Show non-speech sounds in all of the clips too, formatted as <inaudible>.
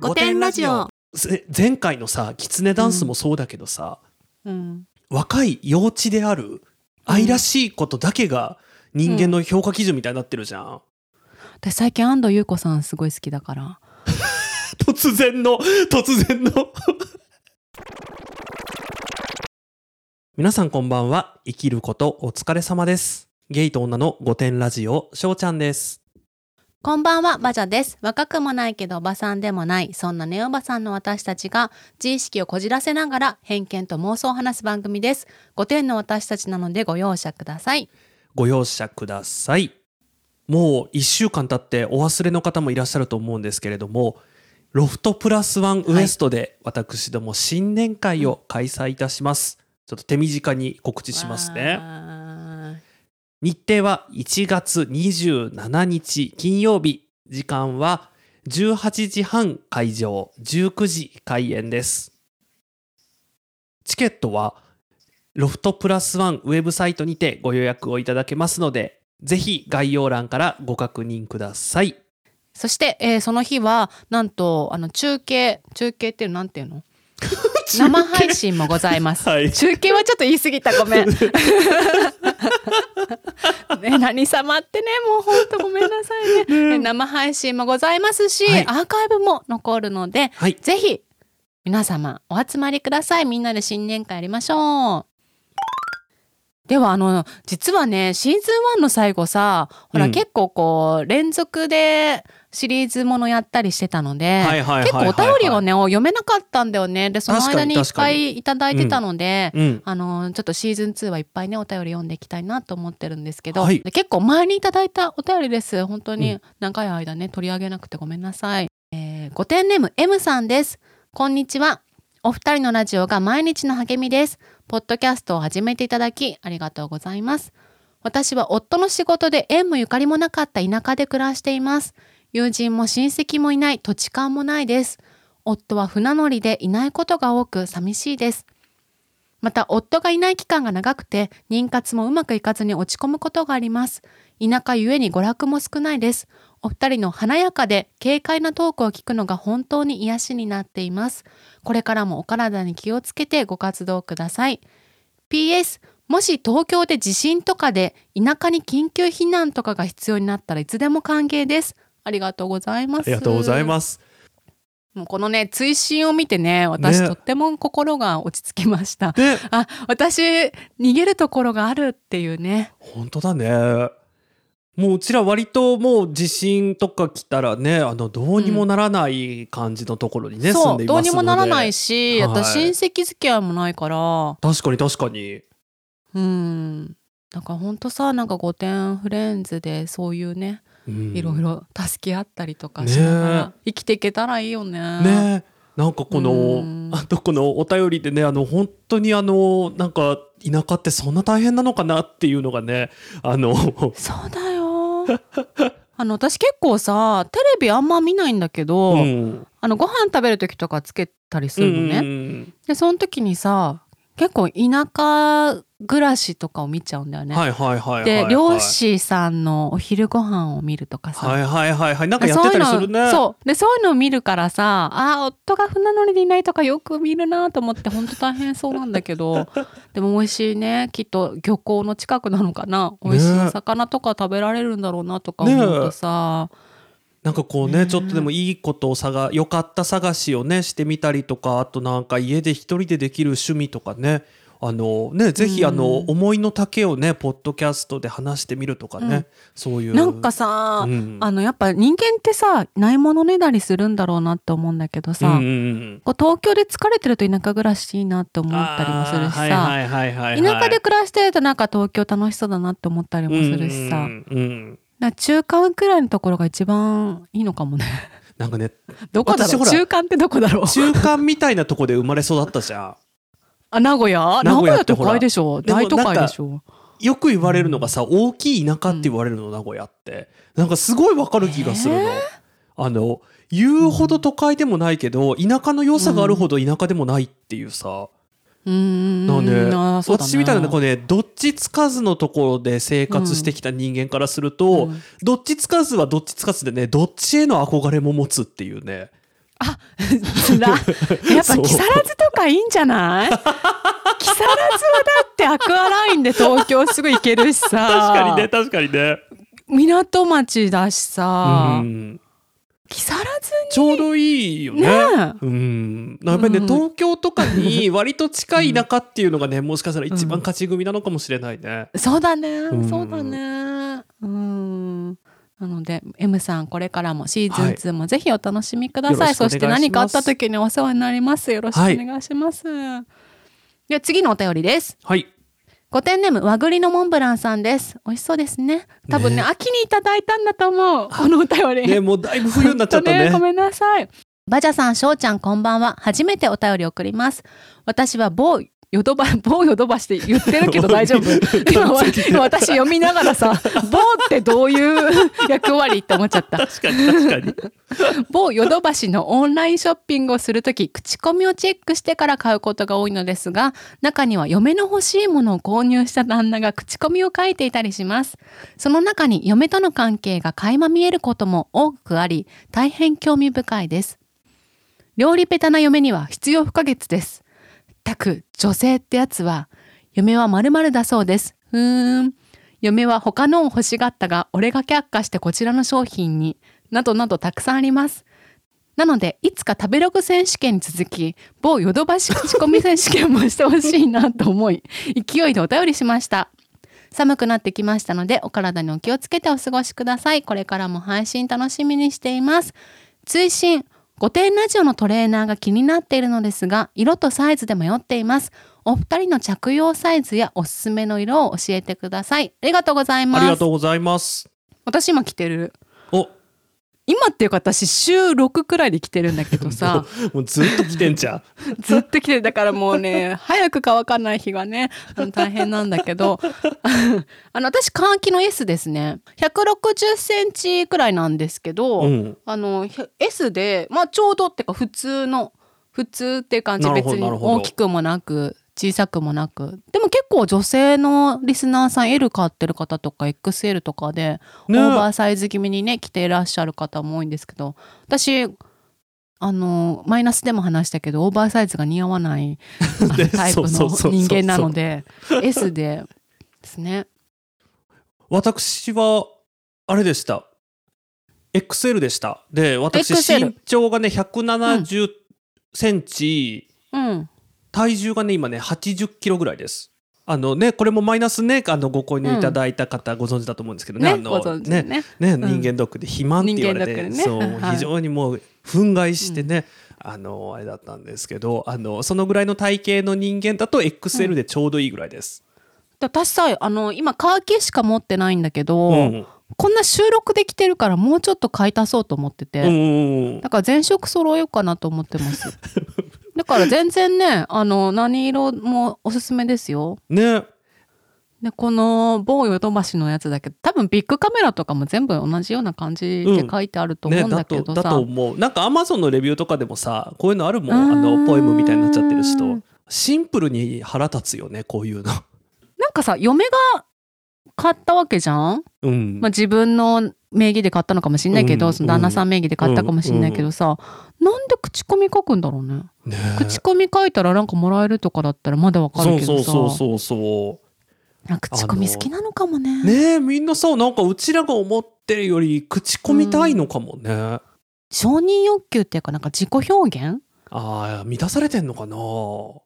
御殿ラジオ。ぜ前回のさキツネダンスもそうだけどさ、うん。若い幼稚である愛らしいことだけが人間の評価基準みたいになってるじゃん、私最近安藤優子さんすごい好きだから。<laughs> 突然の突然の。皆さんこんばんは。生きることお疲れ様です。ゲイと女の御殿ラジオしょうちゃんですこんばんは、バジャです。若くもないけどおばさんでもない、そんなネオバさんの私たちが、自意識をこじらせながら偏見と妄想を話す番組です。5点の私たちなのでご容赦ください。ご容赦くださいもう1週間経ってお忘れの方もいらっしゃると思うんですけれどもロフトプラスワンウエストで私ども新年会を開催いたします、ちょっと手短に告知しますねわ日程は1月27日金曜日。時間は18時半会場。19時開演です。チケットはロフトプラスワンウェブサイトにてご予約をいただけますのでぜひ概要欄からご確認ください。そして、えーその日は、なんと、あの、中継、中継っていうなんていうの？<laughs> 生配信もございます。はい中継はちょっと言い過ぎたごめん。<laughs> ね何様ってねもうほんとごめんなさいね。え生配信もございますし、はいアーカイブも残るのではいぜひ皆様お集まりくださいみんなで新年会やりましょう。ではあの実はねシーズン1の最後さほら、うん結構こう連続でシリーズものやったりしてたので、はいはいはいはい結構お便りをね読めなかったんだよね。でその間にいっぱいいただいてたので、うん。あのちょっとシーズン2はいっぱいねお便り読んでいきたいなと思ってるんですけど、はい。で結構前にいただいたお便りです。本当うに長い間ね取り上げなくてごめんなさい、えー、5点ネーム M さんです。こんにちは。お二人のラジオが毎日の励みです。ポッドキャストを始めていただきありがとうございます。私は夫の仕事で縁もゆかりもなかった田舎で暮らしています友人も親戚もいない土地勘もないです。夫は船乗りでいないことが多く寂しいです。また夫がいない期間が長くて妊活もうまくいかずに落ち込むことがあります。田舎ゆえに娯楽も少ないです。お二人の華やかで軽快なトークを聞くのが本当に癒しになっています。これからもお体に気をつけてご活動ください。PS もし東京で地震とかで田舎に緊急避難とかが必要になったらいつでも歓迎です。ありがとうございます。ありがとうございます。もうこのね追伸を見てね私ね。とっても心が落ち着きました、であ私逃げるところがあるっていうね。本当だね。もううちら割ともう地震とか来たらねあのどうにもならない感じのところにね、うん。でいますので。どうにもならないし、はい。私親戚付き合いもないから。確かに確かに。うん。なんかほんとさなんか御殿フレンズでそういうねうんいろいろ助け合ったりとかしながらね生きていけたらいいよね。ね。なんかこの、うん。あとこのお便りでねあの本当にあのなんか田舎ってそんな大変なのかなっていうのがねあのそうだよ。<laughs> あの私結構さテレビあんま見ないんだけど、うん。あのご飯食べる時とかつけたりするのね。うん。でその時にさ結構田舎暮らしとかを見ちゃうんだよね。はいはいはいはいはい。で漁師さんのお昼ご飯を見るとかさ、はいはいはいはい。なんかやってたりするね。そうでそういうのを見るからさあー夫が船乗りでいないとかよく見るなと思って本当大変そうなんだけど。<laughs> でも美味しいね。きっと漁港の近くなのかな。美味しいお魚とか食べられるんだろうなとか思うとさ、なんかこうねねちょっとでもいいことを探良かった探しをねしてみたりとかあとなんか家で一人でできる趣味とかねあのねぜひあの、うん思いの丈をねポッドキャストで話してみるとかね、うん。そういう。なんかさ、うん。あのやっぱ人間ってさないものねだりするんだろうなって思うんだけどさ、こう東京で疲れてると田舎暮らしいいなって思ったりもするしさ、田舎で暮らしてるとなんか東京楽しそうだなって思ったりもするしさ、うんな中間くらいのところが一番いいのかもね。なんかね <laughs> どこだろう？中間ってどこだろう？中間みたいなとこで生まれ育ったじゃん。あ、名古屋？名名古屋ってほら会でしょ？大都会でしょ？よく言われるのがさ大きい田舎って言われるの名古屋って。なんかすごいわかる気がするの、あの言うほど都会でもないけど田舎の良さがあるほど田舎でもないっていうさ、なんで、ね私みたいなこうねどっちつかずのところで生活してきた人間からすると、うん。どっちつかずはどっちつかずでねどっちへの憧れも持つっていうね。つら。やっぱ木更津とかいいんじゃない？<laughs> 木更津はだってアクアラインで東京すぐ行けるしさ。確かにね確かにね。港町だしさ、うん木更津ちょうどいいよにねねうん、やっぱりね、うん。東京とかに <laughs> 割と近い田舎っていうのがね、もしかしたら一番勝ち組なのかもしれないね。そうだね、うん。そうだね。うん。なので M さんこれからもシーズン2もぜひお楽しみください、そして何かあった時にお世話になります。よろしくお願いします、では次のお便りです。はい。ごてんネーム和栗のモンブランさんです美味しそうですね多分ねね秋にいただいたんだと思うこのお便りね、もうだいぶ冬になっちゃったね。<laughs> ごめんなさい。バジャさん、しょうちゃん、こんばんは。初めてお便り送ります。私は某ヨドバ、某ヨドバシって言ってるけど大丈夫 <laughs> 今 <laughs> 私読みながらさ、<laughs> 某ってどういう役割って思っちゃった。確かに確かに。某ヨドバシのオンラインショッピングをするとき、口コミをチェックしてから買うことが多いのですが、中には嫁の欲しいものを購入した旦那が口コミを書いていたりします。その中に嫁との関係が垣間見えることも多くあり、大変興味深いです。料理ペタな嫁には必要不可欠です。たく、女性ってやつは、嫁は〇〇だそうです。ふーん。嫁は他のを欲しがったが、俺が却下してこちらの商品に、などなどたくさんあります。なので、いつか食べログ選手権に続き、某ヨドバシ口コミ選手権もしてほしいなと思い、勢いでお便りしました。寒くなってきましたので、お体にお気をつけてお過ごしください。これからも配信楽しみにしています。追伸5点ラジオのトレーナーが気になっているのですが、色とサイズで迷っています。お二人の着用サイズやおすすめの色を教えてください。ありがとうございます。ありがとうございます。私今着てる。お、今っていうか私週6くらいで着てるんだけどさ、<laughs> もうずっと来てんじゃん。<laughs> ずっと着てる。だからもうね、<laughs> 早く乾かない日がね、大変なんだけど、あの私換気の S ですね。160センチくらいなんですけど、うん。あの S でまあちょうどっていうか普通の普通っていう感じ別に大きくもなく小さくもなく。でも結構女性のリスナーさん L 買ってる方とか XL とかで、ね。オーバーサイズ気味にね着ていらっしゃる方も多いんですけど私あのマイナスでも話したけどオーバーサイズが似合わないタイプの人間なので S でですね。私は、あれでした。XL でした。で、私身長がね、170センチ、うん体重がね、今ね、80キロぐらいです。あのね、これもマイナスね、あの、ご購入いただいた方ご存知だと思うんですけどね、ねあの、ね、ねね、人間ドックで肥満って言われて、ね。そう、はい。非常にもう憤慨してね、あのあれだったんですけどあのそのぐらいの体型の人間だと XL でちょうどいいぐらいです。で私さあの今カーキしか持ってないんだけど、うん。こんな収録できてるからもうちょっと買い足そうと思ってて、うんうんうんだから全色揃えようかなと思ってます <laughs> だから全然ねあの何色もおすすめですよ。ね。でこの某ヨドバシのやつだけど多分ビッグカメラとかも全部同じような感じで書いてあると思ねうんだだとけどさ、だと思う。なんかアマゾンのレビューとかでもさこういうのあるもん。あのポエムみたいになっちゃってるしとうんシンプルに腹立つよねこういうの。なんかさ嫁が買ったわけじゃん、うん、まあ、自分の名義で買ったのかもしんないけど、うん。その旦那さん名義で買ったかもしんないけどさ、なんで口コミ書くんだろうね？ね口コミ書いたらなんかもらえるとかだったらまだわかるけどさ。そうそうそう口コミ好きなのかもね。う。ねえみんなさなんかうちらが思ってるより口コみたいのかもね。承認欲求っていうかなんか自己表現？ああ満たされてんのかな。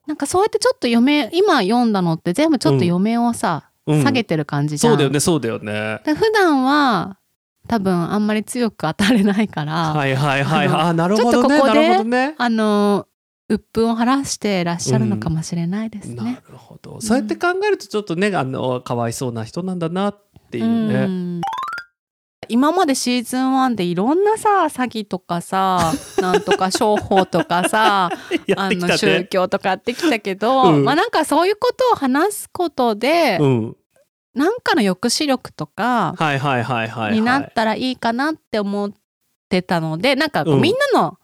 なんかそうやってちょっと嫁今読んだのって全部ちょっと嫁をさ、うん下げてる感じじゃん。そうだよねそうだよね。で普段は多分あんまり強く当たれないから、はいはいはいあなるほどねちょっとここでね。あの鬱憤を晴らしてらっしゃるのかもしれないですなね。るほどそうやって考えるとちょっとねあのかわいそうな人なんだなっていううね。ん今までシーズン1でいろんなさ詐欺とかさ <laughs> なんとか商法とかさ <laughs> やあの宗ね。教とかやってきたけど、うんまあなんかそういうことを話すことで、うんなんかの抑止力とか。になったらいいかなって思ってたのでなんかこううんみんなの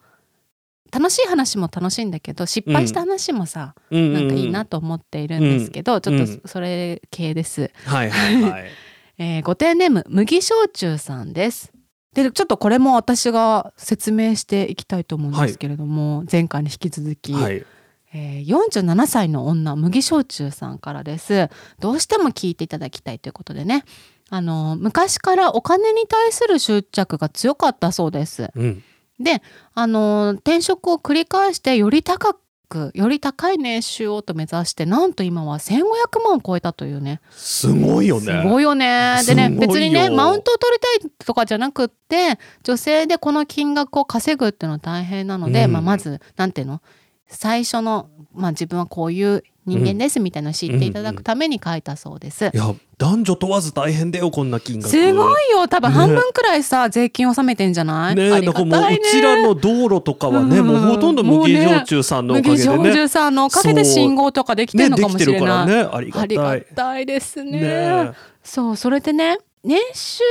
楽しい話も楽しいんだけど失敗した話もさ、うんうんなんかいいなと思っているんですけど、うんちょっとそれ系です。はいはいはい。<laughs> えー、ご丁ネーム麦焼酎さんです。でちょっとこれも私が説明していきたいと思うんですけれども、前回に引き続き、はい。えー47歳の女麦焼酎さんからですどうしても聞いていただきたいということでねあの昔からお金に対する執着が強かったそうですうん。であの転職を繰り返してより高くより高い年収をと目指してなんと今は1500万を超えたというねすごいよね。すごいよね。でね別にねマウントを取りたいとかじゃなくって女性でこの金額を稼ぐっていうのは大変なので、うんまあ、まずなんていうの？最初の、まあ、自分はこういう人間ですみたいなのを知っていただくために書いたそうです。いや、男女問わず大変だよ、こんな金額。すごいよ。多分ね。半分くらいさ、税金納めてんじゃない、ねえ、だからもう、うねちらの道路とかはね、うんもうほとんど麦焼酎さんのおかげ麦でね。焼酎さんのおかげで信号とかできてね、るのかもしれない。るからね、ありがたい。たいですね。ね。そうそれでね年収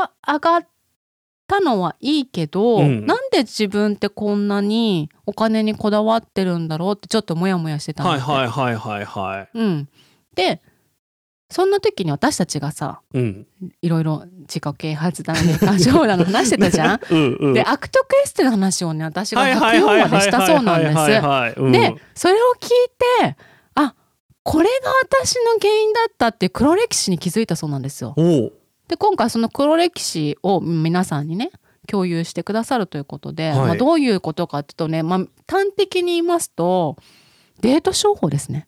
が上がったのはいいけど、うん。なんで自分ってこんなにお金にこだわってるんだろうってちょっとモヤモヤしてたんだはいはいはいはいはうん、でそんな時に私たちがさい。うん。いろいろ自己啓発談で感情談の話してたじゃん？<laughs> うんうん。でアクトクエステの話をね私がはい104はいはい話でしたそうなんです。でそれを聞いてあこれが私の原因だったって黒歴史に気づいたそうなんですよ。で今回その黒歴史を皆さんにね共有してくださるということで、はいまあ、どういうことかっていうとね、まあ、端的に言いますとデート商法ですね。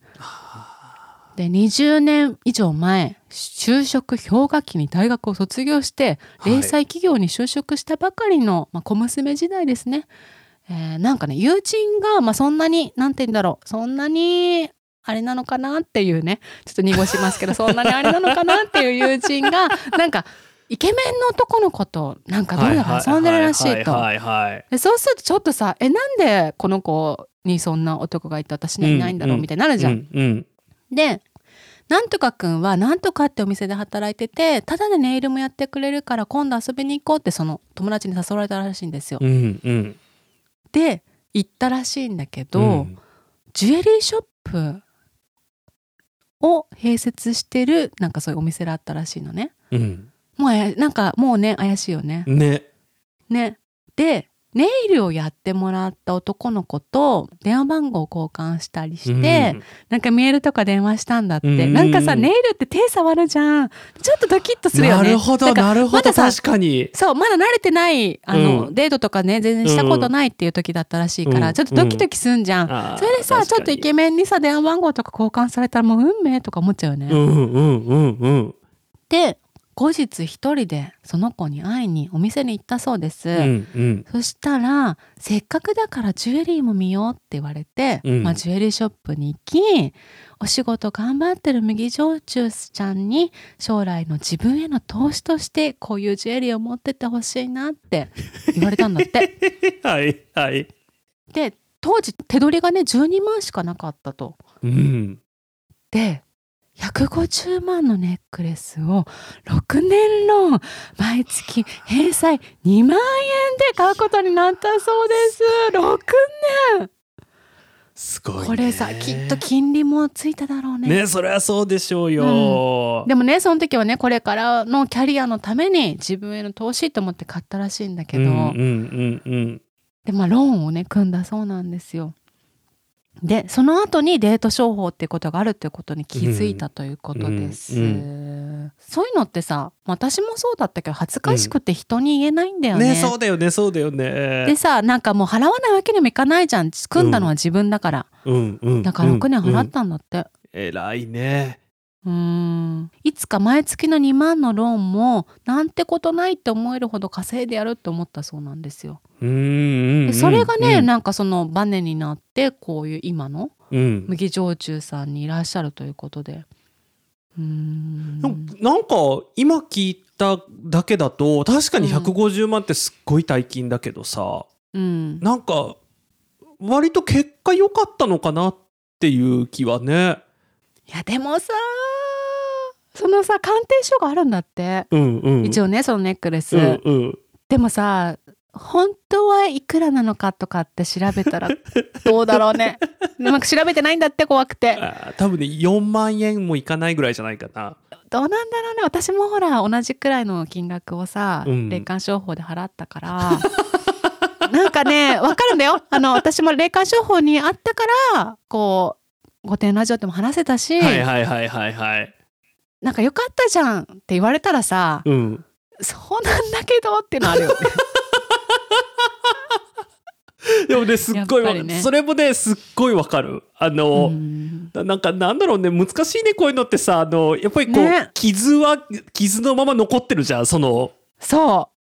で20年以上前就職氷河期に大学を卒業してはい。零細企業に就職したばかりの、まあ、小娘時代ですね。えーなんかね友人が、まあ、そんなになんて言うんだろうそんなにあれなのかなっていうねちょっと濁しますけど <laughs> そんなにあれなのかなっていう友人がなんかイケメンの男の子となんかどうやら遊んでるらしいと。そうするとちょっとさえなんでこの子にそんな男がいて私にはいないんだろううんみたいになるじゃん。でなんとかくんはなんとかってお店で働いててただでネイルもやってくれるから今度遊びに行こうってその友達に誘われたらしいんですよ。うんうんで行ったらしいんだけど、うんジュエリーショップを併設してるなんかそういうお店だったらしいのね。うんもうなんかもうね怪しいよね。ねねでネイルをやってもらった男の子と電話番号を交換したりして、なんかメールとか電話したんだって、うん。なんかさネイルって手触るじゃん。ちょっとドキッとするよね。なるほどなるほど。まださ確かに。そうまだ慣れてないあの、うん。デートとかね全然したことないっていう時だったらしいから、うん。ちょっとドキドキすんじゃん、それでさちょっとイケメンにさ電話番号とか交換されたらもう運命とか思っちゃうよね、うんうんうんうん。で後日一人でその子に会いにお店に行ったそうです、うんうん。そしたらせっかくだからジュエリーも見ようって言われて、うん。まあ、ジュエリーショップに行きお仕事頑張ってる麦焼酎ちゃんに将来の自分への投資としてこういうジュエリーを持ってってほしいなって言われたんだって。<laughs> はいはい。で当時手取りがね12万しかなかったと。うん。で150万のネックレスを6年ローン毎月返済2万円で買うことになったそうです。6年。すごいね。これさきっと金利もついただろうね。ねそりゃそうでしょうよ。でもねその時はねこれからのキャリアのために自分への投資と思って買ったらしいんだけど、うんうんうんうん。でまあローンをね組んだそうなんですよ。でその後にデート商法っていうことがあるっていうことに気づいたということです。うんうそういうのってさ私もそうだったけど恥ずかしくて人に言えないんだよね。ねそうだよねそうだよね。でさなんかもう払わないわけにもいかないじゃん。組んだのは自分だから、うんうんだから6年払っうんたんだって。えらいねうーん。いつか毎月の2万のローンもなんてことないって思えるほど稼いでやるって思ったそうなんですよ。うんうんうん。でそれがね、うん。なんかそのバネになってこういう今のうん。麦焼酎さんにいらっしゃるということで。うーんなんか今聞いただけだと確かにうん。150万ってすっごい大金だけどさ、うん、なんか割と結果良かったのかなっていう気はね。いやでもさそのさ鑑定書があるんだって、うんうん。一応ねそのネックレス、うんうん。でもさ本当はいくらなのかとかって調べたら <laughs> どうだろうね。うまく調べてないんだって怖くて。多分ね4万円もいかないぐらいじゃないかな。どうなんだろうね。私もほら同じくらいの金額をさ、うん。霊感商法で払ったから。なんかねわかるんだよ。あの私も霊感商法にあったからこう「御殿ラジオ」っても話せたし、はいはいはいはいはい。なんかよかったじゃんって言われたらさうん。そうなんだけどってのあるよね。<laughs> でもね、すっごいわかる、ね。それもね、すっごいわかる。あの、うん。ななんかなんだろうね難しいねこういうのってさあのやっぱりこう、ね。傷は傷のまま残ってるじゃんその。そう。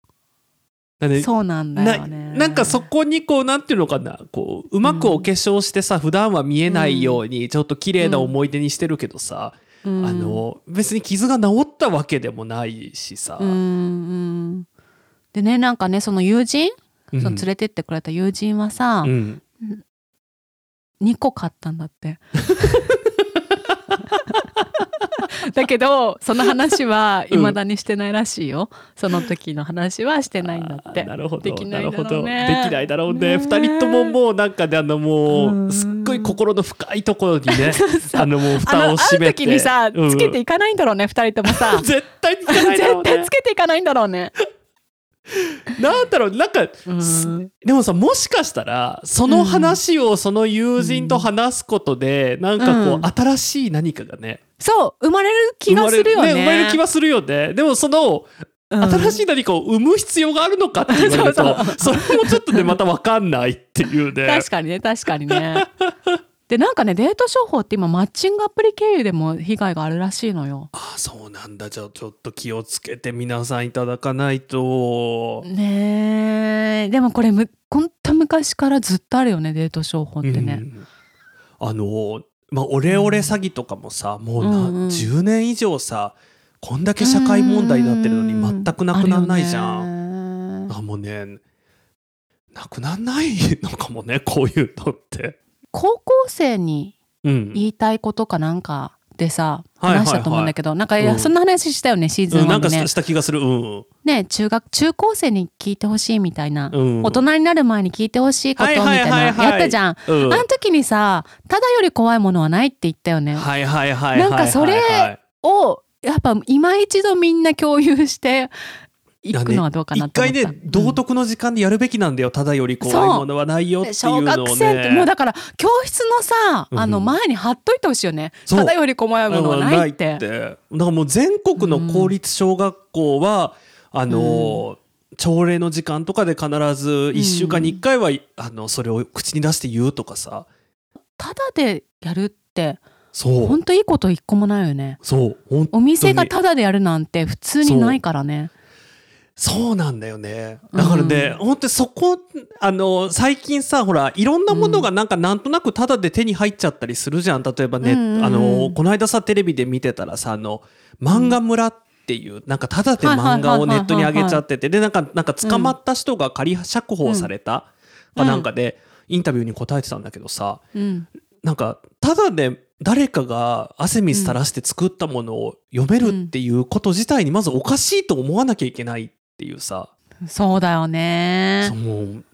そうなんだなよね。なんかそこにこうなんていうのかなこううまくお化粧してさ、普段は見えないようにちょっと綺麗な思い出にしてるけどさ、うんあの別に傷が治ったわけでもないしさ、でねなんかねその友人、うん。その連れてってくれた友人はさ、うん。2個買ったんだって。<laughs> <laughs> だけどその話は未だにしてないらしいよ、その時の話はしてないんだって。なるほど。できないだろうね。できないだろうね。ね。二人とももうなんかねあのもうんうすっごい心の深いところにねあのもうあ蓋のを閉めて。会う時にさうん。つけていかないんだろうね、二人ともさ。<laughs> 絶対につかないだろうね。絶対つけていかないんだろうね、なんだろうなんかうん。でもさもしかしたらその話をその友人と話すことで、なんかこう、うん。新しい何かがねそう生まれる気がするよね。生まれ生まれる気はするよね。でもその、新しい何かを生む必要があるのかって言われると <laughs> そうそれもちょっとねまた分かんないっていうね。確かにね確かにね。<laughs> でなんかねデート商法って今マッチングアプリ経由でも被害があるらしいのよ。あそうなんだ。じゃあちょっと気をつけて皆さんいただかないと、ねえ。でもこれむほんと昔からずっとあるよねデート商法ってね、うん。あのまあオレオレ詐欺とかもさ、もうな、うんうん。10年以上さこんだけ社会問題になってるのに全くなくなんないじゃん。んあもうねなくなんないのかもねこういうのって。高校生にうん、言いたいことかなんかでさはいはいはい。話したと思うんだけど、なんかいやうん。そんな話したよねシーズンうん、な1でねんかしした気がする。うん。ね中学中高生に聞いてほしいみたいな、うん、大人になる前に聞いてほしいことみたいはいはいはいなはい。やったじゃん、うん。あの時にさただより怖いものはないって言ったよね、はいはいはいはいなんかそれはいはい。をやっぱ今一度みんな共有していくのはどうかな一と思った、回ね道徳の時間でやるべきなんだよ。ただより怖いものはないよっていう小のをね。学生ってもうだから教室のさ、うんあの前に貼っといてほしいよね。ただより怖いものはないって。だからもう全国の公立小学校は、あの朝礼の時間とかで必ず1週間に1回は、あのそれを口に出して言うとかさ。ただでやるってそう。本当いいこと一個もないよね。そう。おに。店がただでやるなんて普通にないからねそうなんだよね。だからね、本当にそこあの最近さほらいろんなものがなんかなんとなくタダで手に入っちゃったりするじゃん。例えばね、うんうんうん。あのこの間さテレビで見てたらさあの漫画村っていう、なんかタダで漫画をネットに上げちゃっててでなんかなんか捕まった人が仮釈放された、うん。かなんかでインタビューに答えてたんだけどさうん。なんかただで誰かが汗水垂らして作ったものを読めるっていうこと自体にまずおかしいと思わなきゃいけないっていうさ、そうだよね。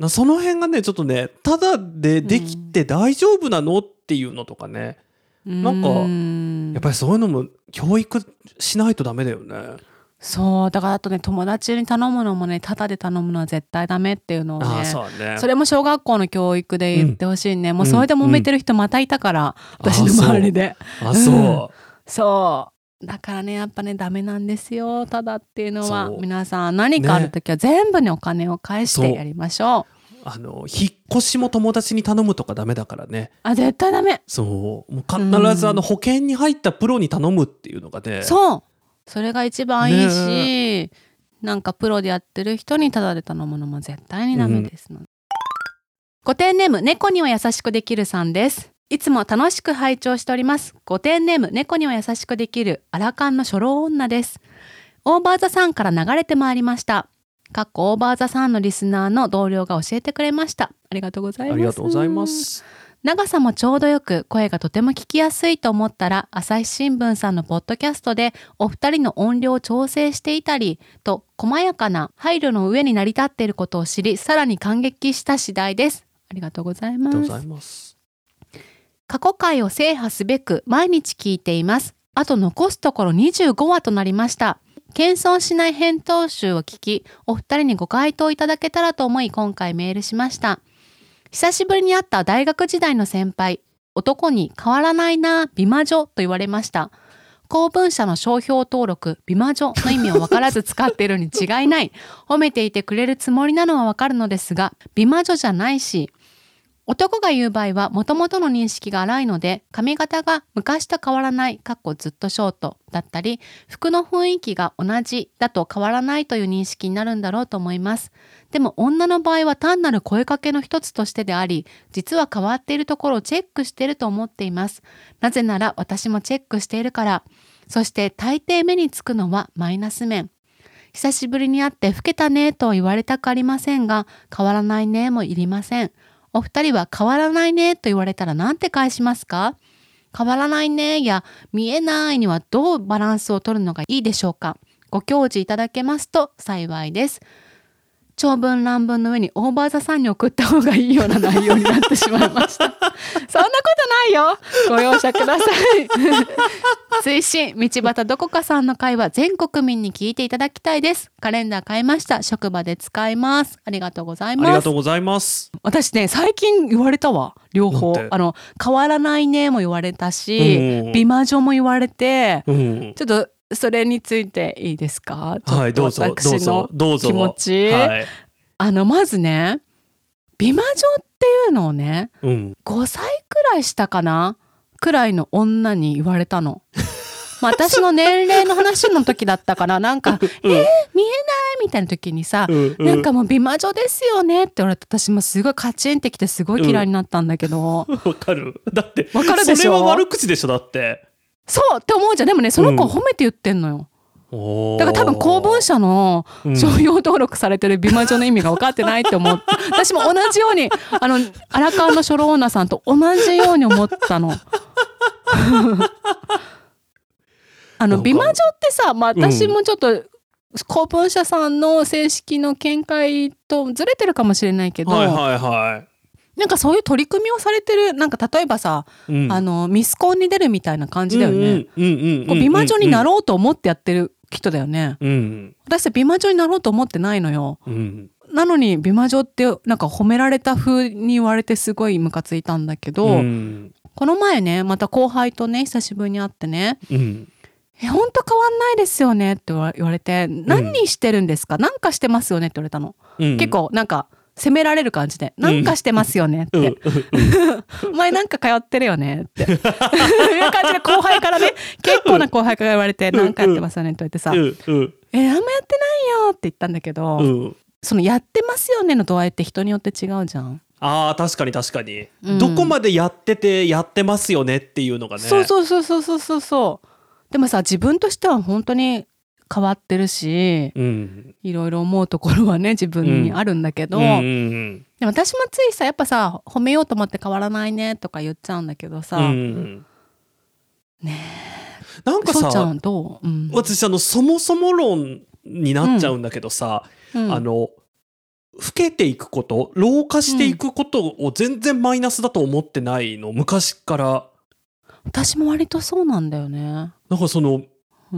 そその辺がねちょっとねただでできて大丈夫なのっていうのとかね、なんかうんやっぱりそういうのも教育しないとダメだよね。そう。だからあとね友達に頼むのもねただで頼むのは絶対ダメっていうのをねああそうだね。それも小学校の教育で言ってほしいね、もううんそれで揉めてる人またいたから、私の周りで。あそそうだからねやっぱねダメなんですよただっていうのは。そう。皆さん何かある時は全部にお金を返してやりましょう。うあの引っ越しも友達に頼むとかダメだからね。あ絶対ダメ。そうもう必ずあの保険に入ったプロに頼むっていうのがね。そう。それが一番いいし、ねなんかプロでやってる人にタダで頼むのも絶対にダメですので、ごてんネーム猫には優しくできるさんですいつも楽しく拝聴しております。ごてんネーム猫には優しくできるアラカンの初老女です。オーバーザさんから流れてまいりました。かっこオーバーザさんのリスナーの同僚が教えてくれました。ありがとうございます。ありがとうございます。長さもちょうどよく声がとても聞きやすいと思ったら朝日新聞さんのポッドキャストでお二人の音量を調整していたりと細やかな配慮の上に成り立っていることを知りさらに感激した次第です。ありがとうございます過去回を制覇すべく毎日聞いていますあと残すところ25話となりました。謙遜しない返答集を聞き、お二人にご回答いただけたらと思い今回メールしました。久しぶりに会った大学時代の先輩、男に変わらないな、美魔女と言われました。公文社の商標登録、美魔女の意味を分からず使っているに違いない。褒めていてくれるつもりなのはわかるのですが、美魔女じゃないし、男が言う場合は元々の認識が荒いので髪型が昔と変わらないかっこずっとショートだったり服の雰囲気が同じだと変わらないという認識になるんだろうと思います。でも女の場合は単なる声かけの一つとしてであり実は変わっているところをチェックしていると思っています。なぜなら私もチェックしているから。そして大抵目につくのはマイナス面。久しぶりに会って老けたねと言われたくありませんが変わらないねもいりません。お二人は変わらないねと言われたら何て返しますか？変わらないねや見えないにはどうバランスを取るのがいいでしょうか？ご教示いただけますと幸いです。長文乱文の上にオーバーザさんに送った方がいいような内容になってしまいました。<laughs> そんなことないよご容赦ください。<laughs> 推進道端どこかさんの会は全国民に聞いていただきたいです。カレンダー買いました。職場で使います。ありがとうございありますがと。うございます。私ね最近言われたわ両方あの変わらないねも言われたしうん美魔女も言われてうん。ちょっとそれについていいですか？はい、どうぞ、私ぞの。気持ちはい。あのまずね美魔女っていうのをねうん。5歳くらいしたかな？くらいの女に言われたの。<laughs> まあ私の年齢の話の時だったからなんか <laughs>「えー、見えない」みたいな時にさうんなんかもう美魔女ですよねって言われて私もすごいカチンってきてすごい嫌いになったんだけど、<laughs> わかる。だって、わかるでしょ？それは悪口でしょ、だって。そうって思うじゃん。でもねその子うん。褒めて言ってんのよ、だだから多分公文社のうん。商標登録されてる美魔女の意味が分かってないって思って <laughs> 私も同じようにあの荒川の初老女さんと同じように思ったの。<laughs> あの美魔女ってさ、まあ、私もちょっと、公文社さんの正式の見解とずれてるかもしれないけど、はいはいはなんかそういう取り組みをされてるなんか例えばさ、い。うんあのミスコンに出るみたいな感じだよね。美魔女になろろうと思ってやってる人だよね。う。うん私美魔女になろうと思ってないのよ。うんなのに美魔女ってなんか褒められた風に言われてすごいムカついたんだけど、うんこの前ねまた後輩とね久しぶりに会ってねうん「えほんと変わんないですよね」って言われて「何してるんですか、なんかしてますよね」って言われたの、うん結構なんか責められる感じで「なんかしてますよね」って。うん「<laughs> お前なんか通ってるよね」って。いう感じで後輩からね結構な後輩から言われて「なんかやってますよね」って言われてさ「うん。うん。えあんまやってないよ」って言ったんだけど、うん。その「やってますよね」の度合いって人によって違うじゃん。あー確かに確かに、うん。どこまでやっててやってますよねっていうのがね。そうそうそうそうそうそう。でもさ自分としては本当に変わってるしうん。いろいろ思うところはね自分にあるんだけど、うんうんでも私もついさやっぱさ褒めようと思って変わらないねとか言っちゃうんだけどさ、うんうん。ねなんかそうちゃさんどう、うん。私あのそもそも論になっちゃうんだけどさ、うん。あの老けていくこと老化していくことを全然マイナスだと思ってないの昔から。私も割とそうなんだよね、なんかその、うん、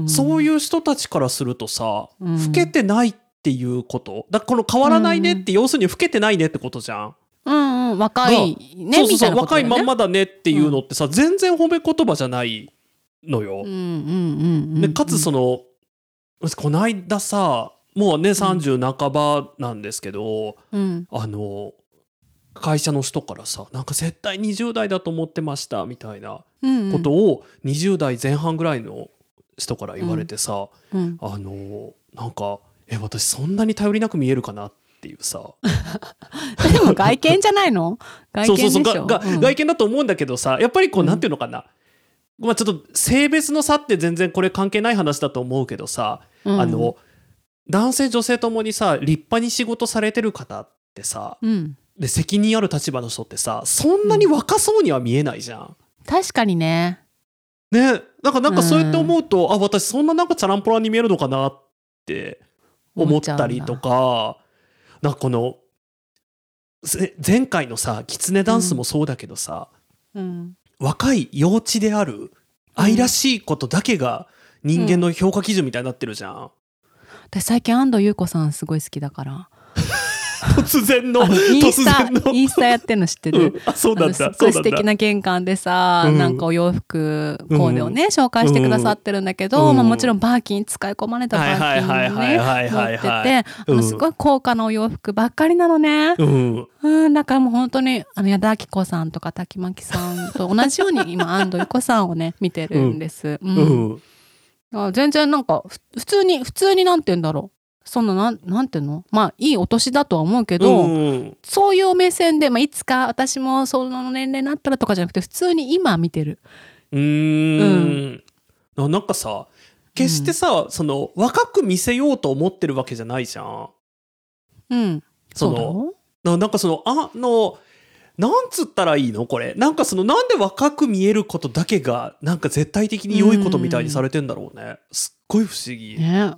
そういう人たちからするとさ、うん。老けてないっていうこと？だからこの変わらないねって、要するに老けてないねってことじゃん。うんうん若いねそうそうそう、みたいなこと若いまんまだねっていうのってさ、全然褒め言葉じゃないのよ。うんうんうんうんでかつそのこの間さもうね30半ばなんですけど、うん。あの会社の人からさなんか絶対20代だと思ってましたみたいなうんことを20代前半ぐらいの人から言われてさ、うん。あのなんかえ私そんなに頼りなく見えるかなっていうさ。<laughs> でも外見じゃないの？外見でしょ？そうそう。ががうん。外見だと思うんだけどさやっぱりこう、うん。なんていうのかな。まあちょっと性別の差って全然これ関係ない話だと思うけどさ、うん。あの男性女性ともにさ立派に仕事されてる方ってさうん。で責任ある立場の人ってさそんなに若そうには見えないじゃん。確かにねね。なんかなんかそうやって思うと、あ私そんななんかチャランポランに見えるのかなって思ったりとかなんかこのぜ前回のさキツネダンスもそうだけどさ、うん。若い幼稚である愛らしいことだけが人間の評価基準みたいになってるじゃん。私最近安藤優子さんすごい好きだから <laughs> 突然の突スタ然の。インスタやってんの知ってる、うん。あそうなんだ。すごい素敵な玄関でさ、うん。なんかお洋服コーデをね、紹介してくださってるんだけど、うん。まあ、もちろんバーキン使い込まれたバーキンはいはいはいはいはいね持っててあのすごい高価なお洋服ばっかりなのね。うん。うん、だからもう本当にあの矢田亜希子さんとか滝巻さんと同じように今安藤由子さんをね見てるんです。うん。全然なんかふ普通に普通になんて言うんだろうそんななんなんていうの？まあいいお年だとは思うけど、うんそういう目線で、まあ、いつか私もその年齢になったらとかじゃなくて普通に今見てる。うーん。ななんかさ、決してさ、その若く見せようと思ってるわけじゃないじゃん。うん。そのうだろななんかそのあのなんつったらいいの？これ。なんかそのなんで若く見えることだけがなんか絶対的に良いことみたいにされてんだろうね。すっごい不思議、ね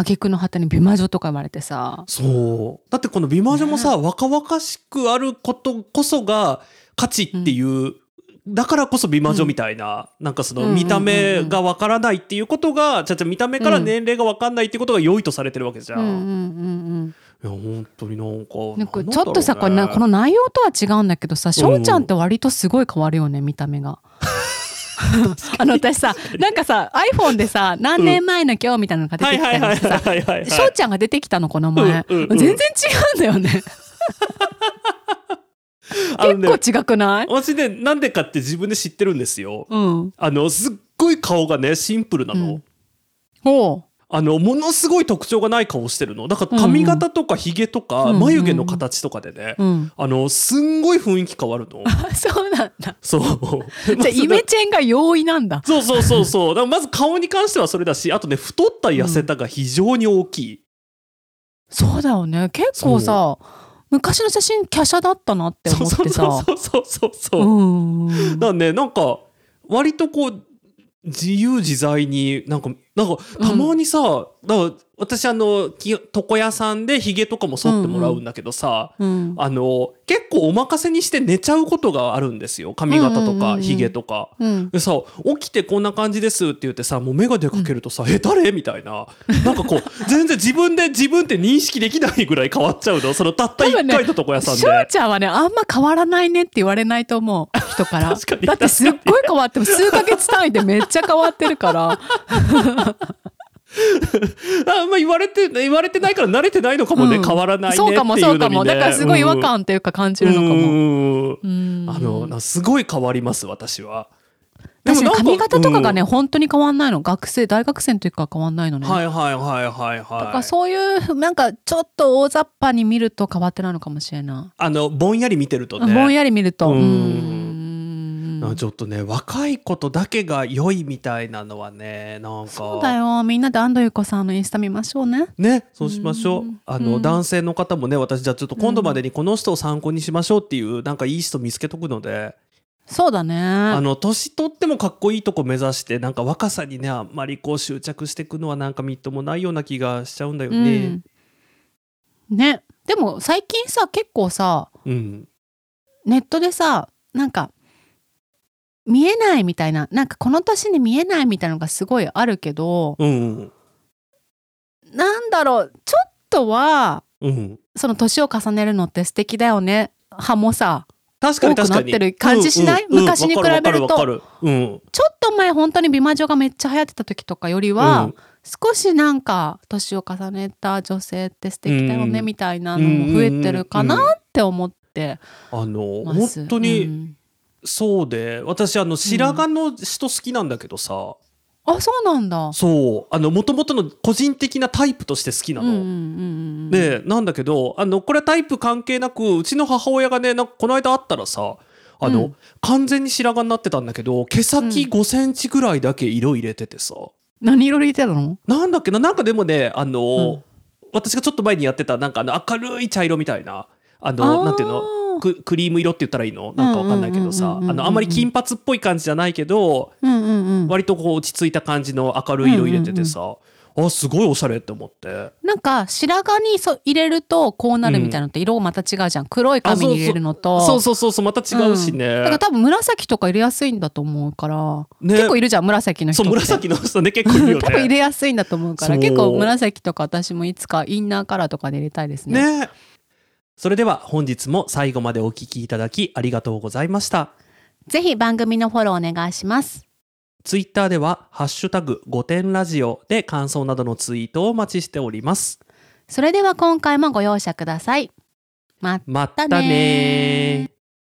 挙句の果てに美魔女とか言われてさ。そうだってこの美魔女もさ、若々しくあることこそが価値っていう、だからこそ美魔女みたいな、なんかそのうん見た目がわからないっていうことが、じゃじゃ見た目から年齢がわかんないっていうことが良いとされてるわけじゃん。うんうんうんいや本当になんかうん。なんかちょっとさ、これなこの内容とは違うんだけどさ、翔ちゃんって割とすごい変わるよね、見た目が。<laughs> あの私さなんかさ iPhone でさ何年前の今日みたいなのが出てきたりしてさ翔ちゃんが出てきたのこの前、うんうんうん。全然違うんだよね。<laughs> 結構違くない？私ねなんでかって自分で知ってるんですよ。うん。あのすっごい顔がねシンプルなの。うん。ほあのものすごい特徴がない顔してるの。だから髪型とかひげとか、うんうん。眉毛の形とかでね、ううん。あのすんごい雰囲気変わるの。あ <laughs> そうなんだ。そう。<laughs> じゃあイメチェンが容易なんだ。そうそうそうそう。だからまず顔に関してはそれだしあとね太った痩せたが非常に大きい、そうだよね。結構さ昔の写真華奢だったなってそうそう思ってさそうそうそうそう、うん。だねなんか割とこう自由自在になんかなんかたまにさ、だから私あのき床屋さんでひげとかも剃ってもらうんだけどさ、うん。あの結構お任せにして寝ちゃうことがあるんですよ。髪型とうんうんうんうん。かひげとか。うん。でさ起きてこんな感じですって言ってさもう眼鏡かけるとさ「え誰?」みたいな。なんかこう <laughs> 全然自分で自分って認識できないぐらい変わっちゃうの。そのたった1多分ね回の床屋さんで。翔ちゃんはねあんま変わらないねって言われないと思う人から。<laughs> だってすっごい変わっても数ヶ月単位でめっちゃ変わってるから <laughs> あんま言われて言われてないから慣れてないのかもね、うん。変わらないねそうかもそうかも。ねだからすごい違和感っていうか感じるのかも、あのなすごい変わります私は。確かに髪型とかがね、うん。本当に変わんないの。学生大学生の時から変わんないのね、はいはいはいはいだからはいそういうなんかちょっと大雑把に見ると変わってないのかもしれない、あのぼんやり見てるとね。ぼんやり見ると。うんちょっとね若いことだけが良いみたいなのはねなんか。そうだよ。みんなで安藤優子さんのインスタ見ましょうね。ねそうしましょう。うん。あの、うん。男性の方もね私じゃあちょっと今度までにこの人を参考にしましょうっていうなんかいい人見つけとくので、そうだね。あの年取ってもかっこいいとこ目指してなんか若さにねあんまりこう執着していくのはなんかみっともないような気がしちゃうんだよね。うん、ね。でも最近さ結構さうん、ネットでさなんか見えないみたいななんかこの年に見えないみたいなのがすごいあるけどうん、なんだろうちょっとはうん、その年を重ねるのって素敵だよね。歯もさ確かに確かに。多くなってる感じしない？うんうんうん。昔に比べると。うん。ちょっと前本当に美魔女がめっちゃ流行ってた時とかよりは、うん。少しなんか年を重ねた女性って素敵だよねうん。みたいなのも増えてるかなって思ってあの。本当にうんそうで私あの白髪の人好きなんだけどさ、あそうなんだ。そう。あの元々の個人的なタイプとして好きなの。うんうんうんうん、でなんだけどあのこれはタイプ関係なくうちの母親がねなんかこの間会ったらさあの、うん。完全に白髪になってたんだけど毛先うん。5センチぐらいだけ色入れててさ、何色入れてたの？なんだっけ？ななんかでもねあの、うん。私がちょっと前にやってたなんかあの明るい茶色みたいなああー。のなんていうの？ククリーム色って言ったらいいの？なんかわかんないけどさあのあんまり金髪っぽい感じじゃないけどうんうんうん。割とこう落ち着いた感じの明るい色入れててさ、あすごいおしゃれって思ってなんか白髪にそ入れるとこうなるみたいなのって色また違うじゃん黒い髪に入れるのとそうそうそうそうまた違うしね、だから多分紫とか入れやすいんだと思うから、ね結構いるじゃん紫の人そう紫の人ね結構いるよね多分入れやすいんだと思うから結構紫とか私もいつかインナーカラーとかで入れたいですねねそれでは本日も最後までお聞きいただきありがとうございました。ぜひ番組のフォローお願いします。ツイッターでは、ハッシュタグ5点ラジオで感想などのツイートをお待ちしております。それでは今回もご容赦ください。ままたねー